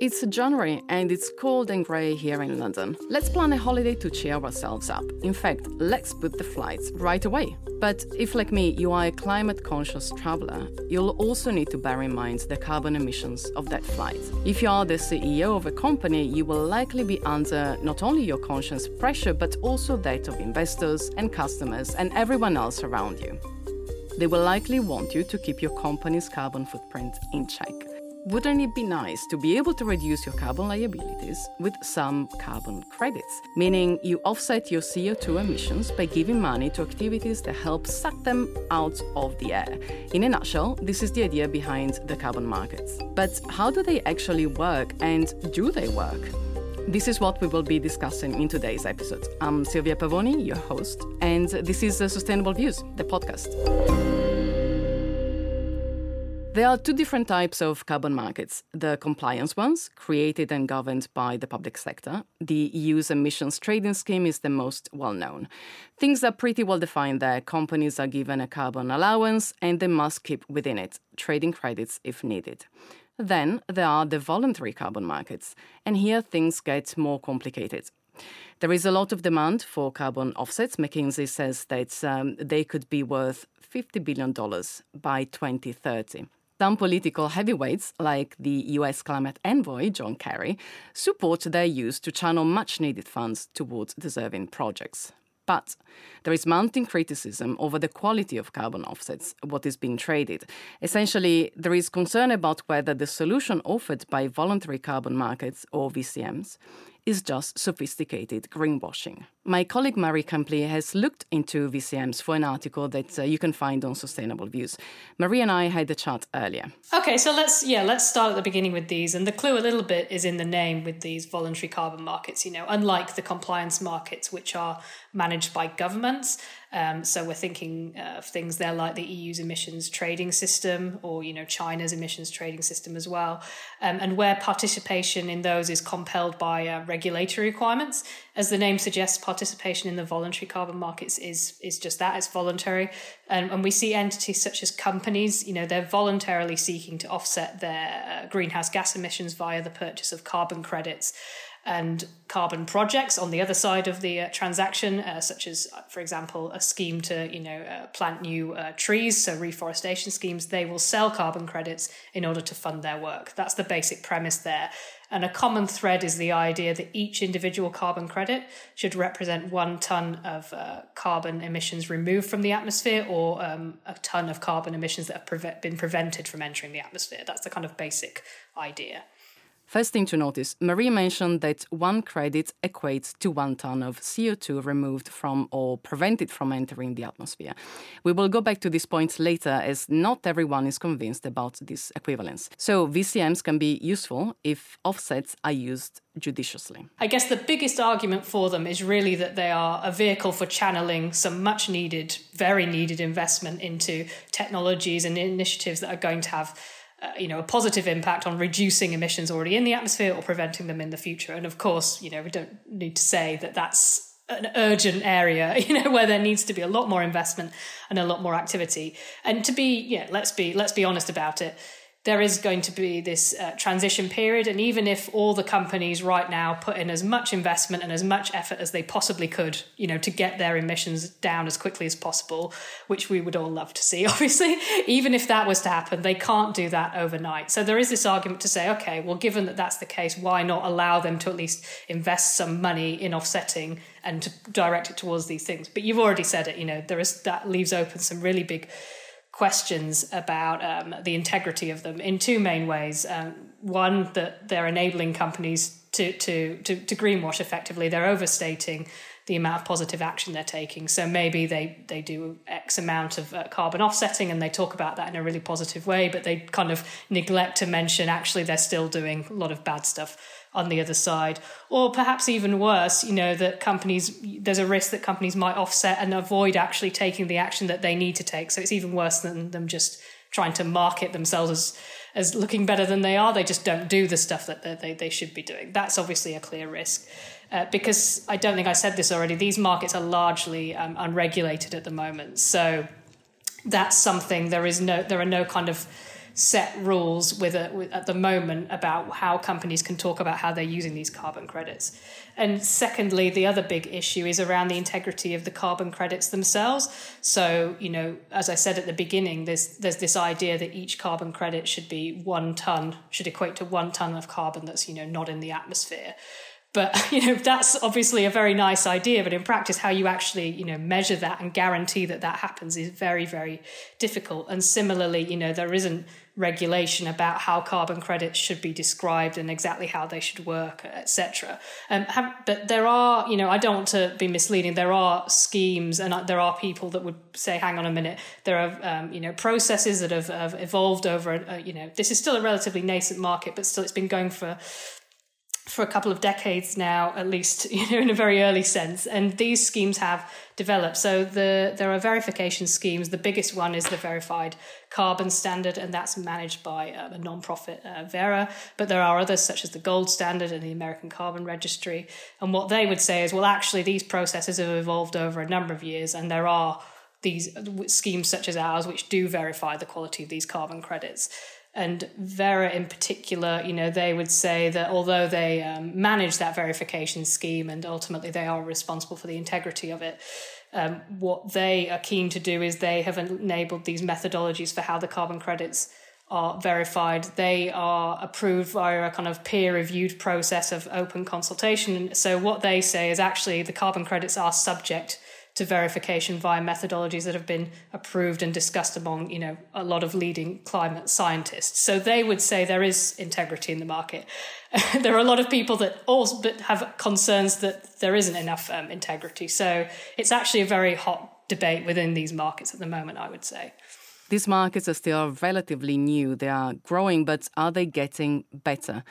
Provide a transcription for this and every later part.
It's January and it's cold and grey here in London. Let's plan a holiday to cheer ourselves up. In fact, let's book the flights right away. But if, like me, you are a climate conscious traveller, you'll also need to bear in mind the carbon emissions of that flight. If you are the CEO of a company, you will likely be under not only your conscience pressure, but also that of investors and customers and everyone else around you. They will likely want you to keep your company's carbon footprint in check. Wouldn't it be nice to be able to reduce your carbon liabilities with some carbon credits? Meaning you offset your CO2 emissions by giving money to activities that help suck them out of the air. In a nutshell, this is the idea behind the carbon markets. But how do they actually work and do they work? This is what we will be discussing in today's episode. I'm Silvia Pavoni, your host, and this is Sustainable Views, the podcast. There are two different types of carbon markets the compliance ones, created and governed by the public sector. The EU's emissions trading scheme is the most well known. Things are pretty well defined there. Companies are given a carbon allowance and they must keep within it, trading credits if needed. Then there are the voluntary carbon markets, and here things get more complicated. There is a lot of demand for carbon offsets. McKinsey says that um, they could be worth $50 billion by 2030. Some political heavyweights, like the US climate envoy John Kerry, support their use to channel much needed funds towards deserving projects. But there is mounting criticism over the quality of carbon offsets, what is being traded. Essentially, there is concern about whether the solution offered by voluntary carbon markets, or VCMs, is just sophisticated greenwashing. My colleague Marie Kemplay has looked into VCMs for an article that uh, you can find on Sustainable Views. Marie and I had a chat earlier. Okay, so let's yeah, let's start at the beginning with these. And the clue a little bit is in the name with these voluntary carbon markets, you know, unlike the compliance markets which are managed by governments, um, so we're thinking of things there like the EU's emissions trading system or you know China's emissions trading system as well, um, and where participation in those is compelled by uh, regulatory requirements. As the name suggests, participation in the voluntary carbon markets is is just that it's voluntary, and, and we see entities such as companies, you know, they're voluntarily seeking to offset their uh, greenhouse gas emissions via the purchase of carbon credits and carbon projects on the other side of the uh, transaction, uh, such as, uh, for example, a scheme to you know uh, plant new uh, trees, so reforestation schemes. They will sell carbon credits in order to fund their work. That's the basic premise there. And a common thread is the idea that each individual carbon credit should represent one ton of uh, carbon emissions removed from the atmosphere or um, a ton of carbon emissions that have pre- been prevented from entering the atmosphere. That's the kind of basic idea. First thing to notice, Marie mentioned that one credit equates to one ton of CO2 removed from or prevented from entering the atmosphere. We will go back to this point later as not everyone is convinced about this equivalence. So VCMs can be useful if offsets are used judiciously. I guess the biggest argument for them is really that they are a vehicle for channeling some much needed, very needed investment into technologies and initiatives that are going to have uh, you know a positive impact on reducing emissions already in the atmosphere or preventing them in the future. And of course you know we don't need to say that that's an urgent area you know where there needs to be a lot more investment and a lot more activity. And to be yeah let's be let's be honest about it there is going to be this uh, transition period. And even if all the companies right now put in as much investment and as much effort as they possibly could, you know, to get their emissions down as quickly as possible, which we would all love to see, obviously, even if that was to happen, they can't do that overnight. So there is this argument to say, okay, well, given that that's the case, why not allow them to at least invest some money in offsetting and to direct it towards these things? But you've already said it, you know, there is that leaves open some really big questions about um, the integrity of them in two main ways. Um, one, that they're enabling companies to, to, to, to, greenwash effectively, they're overstating the amount of positive action they're taking. So maybe they, they do X amount of uh, carbon offsetting and they talk about that in a really positive way, but they kind of neglect to mention actually they're still doing a lot of bad stuff on the other side. Or perhaps even worse, you know, that companies, there's a risk that companies might offset and avoid actually taking the action that they need to take. So it's even worse than them just trying to market themselves as, as looking better than they are. They just don't do the stuff that they, they, they should be doing. That's obviously a clear risk. Uh, because I don't think I said this already, these markets are largely um, unregulated at the moment. So that's something there is no there are no kind of set rules with, a, with at the moment about how companies can talk about how they're using these carbon credits. And secondly, the other big issue is around the integrity of the carbon credits themselves. So, you know, as I said at the beginning, there's there's this idea that each carbon credit should be one ton, should equate to one ton of carbon that's, you know, not in the atmosphere. But you know that's obviously a very nice idea, but in practice, how you actually you know measure that and guarantee that that happens is very very difficult. And similarly, you know there isn't regulation about how carbon credits should be described and exactly how they should work, etc. Um, but there are, you know, I don't want to be misleading. There are schemes, and there are people that would say, "Hang on a minute." There are, um, you know, processes that have, have evolved over. A, you know, this is still a relatively nascent market, but still, it's been going for for a couple of decades now, at least, you know, in a very early sense. And these schemes have developed. So the there are verification schemes. The biggest one is the Verified Carbon Standard, and that's managed by uh, a nonprofit uh, Verra. But there are others such as the Gold Standard and the American Carbon Registry. And what they would say is, well, actually, these processes have evolved over a number of years, and there are these schemes such as ours which do verify the quality of these carbon credits and Verra in particular, you know, they would say that although they um, manage that verification scheme and ultimately they are responsible for the integrity of it, um, what they are keen to do is they have enabled these methodologies for how the carbon credits are verified. They are approved via a kind of peer reviewed process of open consultation. So what they say is actually the carbon credits are subject to verification via methodologies that have been approved and discussed among you know a lot of leading climate scientists. So they would say there is integrity in the market. There are a lot of people that also but have concerns that there isn't enough um, integrity. So it's actually a very hot debate within these markets at the moment i would say. These markets are still relatively new. They are growing but are they getting better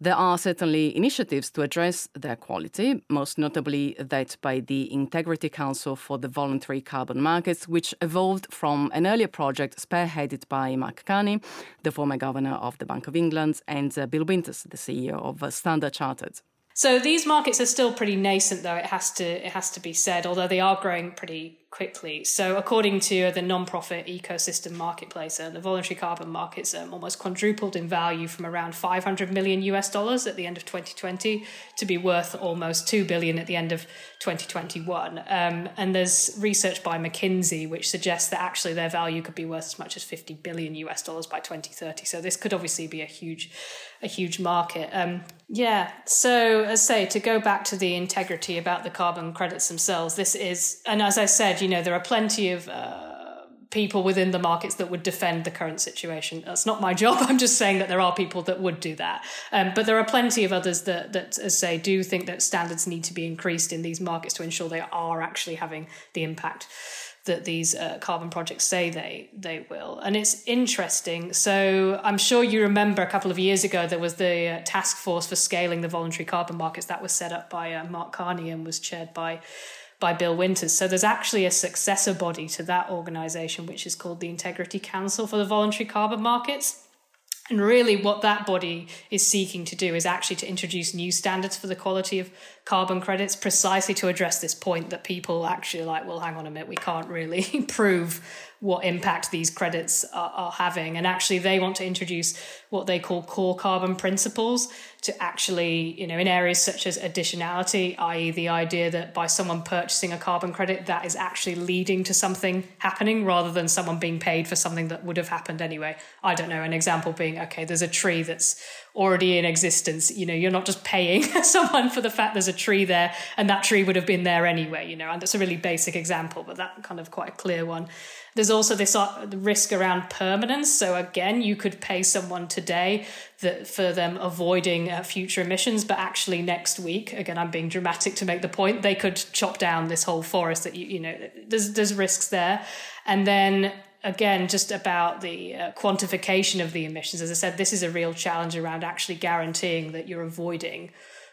there are certainly initiatives to address their quality, most notably that by the Integrity Council for the Voluntary Carbon Markets, which evolved from an earlier project spearheaded by Mark Carney, the former governor of the Bank of England, and uh, Bill Winters, the CEO of uh, Standard Chartered. So these markets are still pretty nascent, though it has to it has to be said. Although they are growing pretty quickly. So according to the non-profit ecosystem marketplace, uh, the voluntary carbon markets um, almost quadrupled in value from around 500 million US dollars at the end of 2020 to be worth almost 2 billion at the end of 2021. Um, and there's research by McKinsey which suggests that actually their value could be worth as much as 50 billion US dollars by 2030. So this could obviously be a huge a huge market. Um, yeah. So, as I say, to go back to the integrity about the carbon credits themselves, this is, and as I said, you know, there are plenty of uh, people within the markets that would defend the current situation. That's not my job. I'm just saying that there are people that would do that. Um, but there are plenty of others that, that, as I say, do think that standards need to be increased in these markets to ensure they are actually having the impact that these uh, carbon projects say they they will. And it's interesting. So I'm sure you remember a couple of years ago there was the uh, task force for scaling the voluntary carbon markets that was set up by uh, Mark Carney and was chaired by by Bill Winters. So there's actually a successor body to that organization which is called the Integrity Council for the Voluntary Carbon Markets. And really, what that body is seeking to do is actually to introduce new standards for the quality of carbon credits, precisely to address this point that people actually like, well, hang on a minute, we can't really prove what impact these credits are, are, having. And actually, they want to introduce what they call core carbon principles to actually, you know, in areas such as additionality, i.e., the idea that by someone purchasing a carbon credit, that is actually leading to something happening rather than someone being paid for something that would have happened anyway. I don't know, an example being okay, there's a tree that's already in existence. You know, you're not just paying someone for the fact there's a tree there and that tree would have been there anyway, you know, and that's a really basic example, but that kind of quite a clear one. There's also this uh, risk around permanence. So again, you could pay someone today that for them avoiding uh, future emissions, but actually next week, again, I'm being dramatic to make the point, they could chop down this whole forest that you you know there's there's risks there, and then again, just about the uh, quantification of the emissions. As I said, this is a real challenge around actually guaranteeing that you're avoiding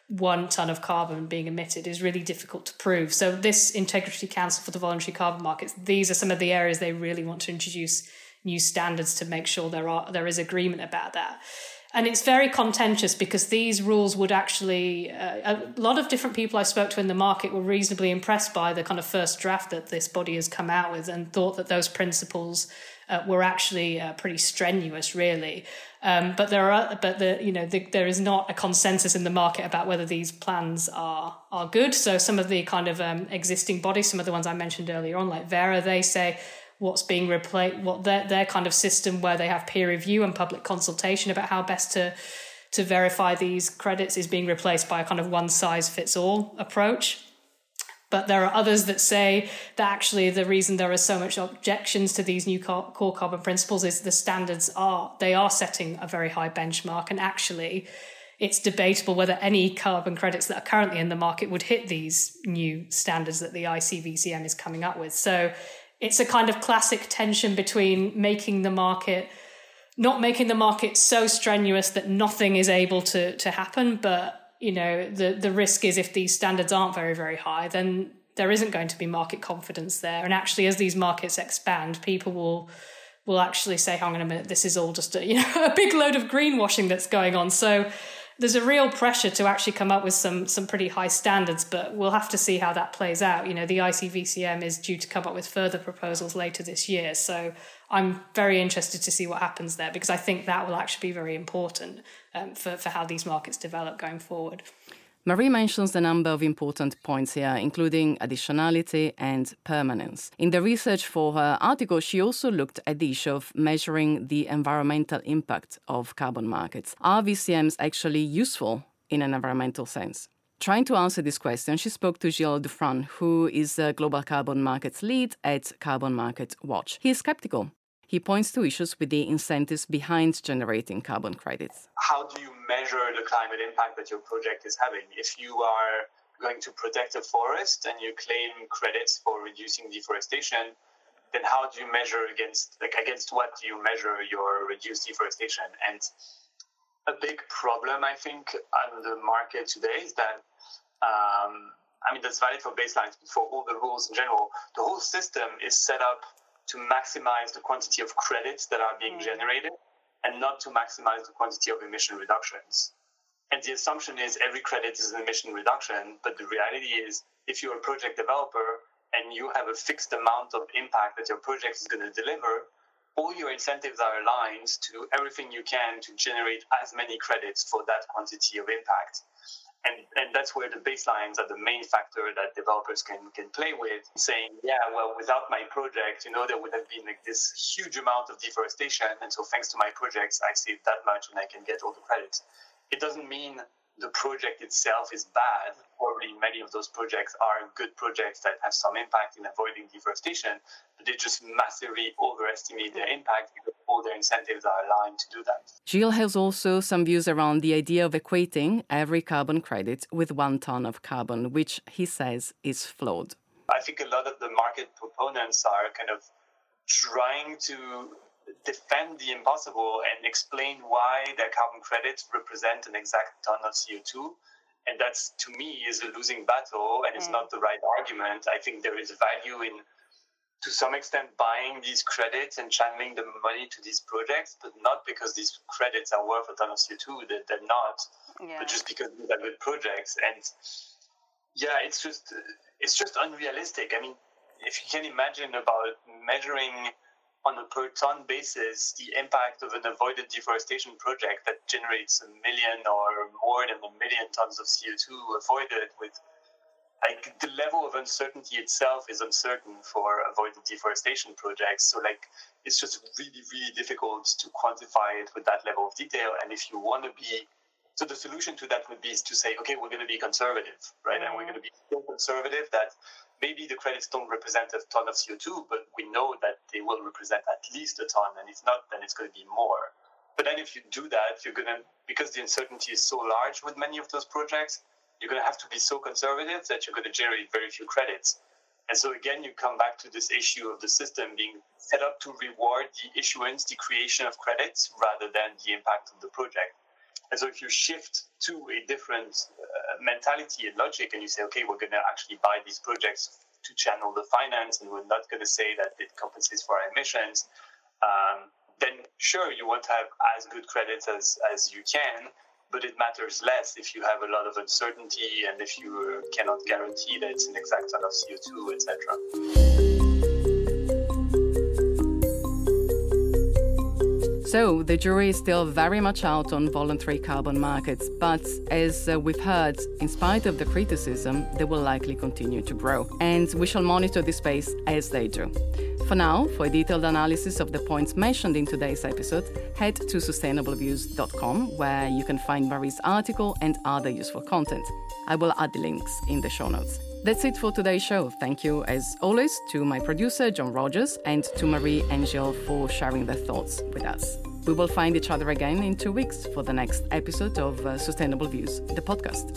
one ton of carbon being emitted is really difficult to prove. So, this Integrity Council for the Voluntary Carbon Markets, these are some of the areas they really want to introduce new standards to make sure there are there is agreement about that. And it's very contentious because these rules would actually, uh, a lot of different people I spoke to in the market were reasonably impressed by the kind of first draft that this body has come out with and thought that those principles uh, were actually uh, pretty strenuous, really. Um, but there are, but the you know the, there is not a consensus in the market about whether these plans are are good. So some of the kind of um, existing bodies, some of the ones I mentioned earlier on, like Verra they say what's being replaced, what their their kind of system where they have peer review and public consultation about how best to to verify these credits is being replaced by a kind of one size fits all approach. But there are others that say that actually the reason there are so much objections to these new core carbon principles is the standards are they are setting a very high benchmark, and actually it's debatable whether any carbon credits that are currently in the market would hit these new standards that the ICVCM is coming up with. So it's a kind of classic tension between making the market not making the market so strenuous that nothing is able to to happen, but you know the the risk is if these standards aren't very very high, then there isn't going to be market confidence there. And actually, as these markets expand, people will will actually say, "Hang on a minute, this is all just a you know a big load of greenwashing that's going on." So there's a real pressure to actually come up with some some pretty high standards, but we'll have to see how that plays out. You know, the ICVCM is due to come up with further proposals later this year, so I'm very interested to see what happens there because I think that will actually be very important um, for, for how these markets develop going forward. Marie mentions a number of important points here, including additionality and permanence. In the research for her article, she also looked at the issue of measuring the environmental impact of carbon markets. Are VCMs actually useful in an environmental sense? Trying to answer this question, she spoke to Gilles Dufrasne, who is the global carbon markets lead at Carbon Market Watch. He is skeptical. He points to issues with the incentives behind generating carbon credits. How do you measure the climate impact that your project is having? If you are going to protect a forest and you claim credits for reducing deforestation, then how do you measure against like against what do you measure your reduced deforestation? And a big problem, I think, on the market today is that, um, I mean, that's valid for baselines, but for all the rules in general, the whole system is set up to maximize the quantity of credits that are being mm. generated and not to maximize the quantity of emission reductions. And the assumption is every credit is an emission reduction, but the reality is if you're a project developer and you have a fixed amount of impact that your project is going to deliver, all your incentives are aligned to everything you can to generate as many credits for that quantity of impact. And, and that's where the baselines are the main factor that developers can, can play with, saying, yeah, well, without my project, you know, there would have been like this huge amount of deforestation. And so thanks to my projects, I saved that much and I can get all the credits. It doesn't mean the project itself is bad. Probably many of those projects are good projects that have some impact in avoiding deforestation, but they just massively overestimate their impact because all their incentives are aligned to do that. Gilles has also some views around the idea of equating every carbon credit with one ton of carbon, which he says is flawed. I think a lot of the market proponents are kind of trying to defend the impossible and explain why their carbon credits represent an exact ton of CO2. And that's to me is a losing battle and it's mm. not the right argument. I think there is value in to some extent buying these credits and channeling the money to these projects, but not because these credits are worth a ton of CO2, they're, they're not, yeah. but just because these are good projects. And yeah, it's just it's just unrealistic. I mean, if you can imagine about measuring on a per ton basis the impact of an avoided deforestation project that generates a million or more than a million tons of CO2 avoided with like the level of uncertainty itself is uncertain for avoided deforestation projects. So like it's just really really difficult to quantify it with that level of detail. And if you want to be so the solution to that would be to say, okay, we're going to be conservative, right? And we're going to be so conservative that maybe the credits don't represent a ton of CO2, but we know that they will represent at least a ton. And if not, then it's going to be more. But then if you do that, you're going to, because the uncertainty is so large with many of those projects, you're going to have to be so conservative that you're going to generate very few credits. And so again, you come back to this issue of the system being set up to reward the issuance, the creation of credits, rather than the impact of the project. And so if you shift to a different uh, mentality and logic and you say, okay, we're going to actually buy these projects to channel the finance and we're not going to say that it compensates for our emissions, um, then sure, you won't have as good credits as, as you can, but it matters less if you have a lot of uncertainty and if you cannot guarantee that it's an exact ton of CO2, etc. So the jury is still very much out on voluntary carbon markets, but as uh, we've heard, in spite of the criticism, they will likely continue to grow. And we shall monitor this space as they do. For now, for a detailed analysis of the points mentioned in today's episode, head to sustainableviews.com where you can find Marie's article and other useful content. I will add the links in the show notes. That's it for today's show. Thank you, as always, to my producer, John Rogers, and to Marie and Gilles for sharing their thoughts with us. We will find each other again in two weeks for the next episode of uh, Sustainable Views, the podcast.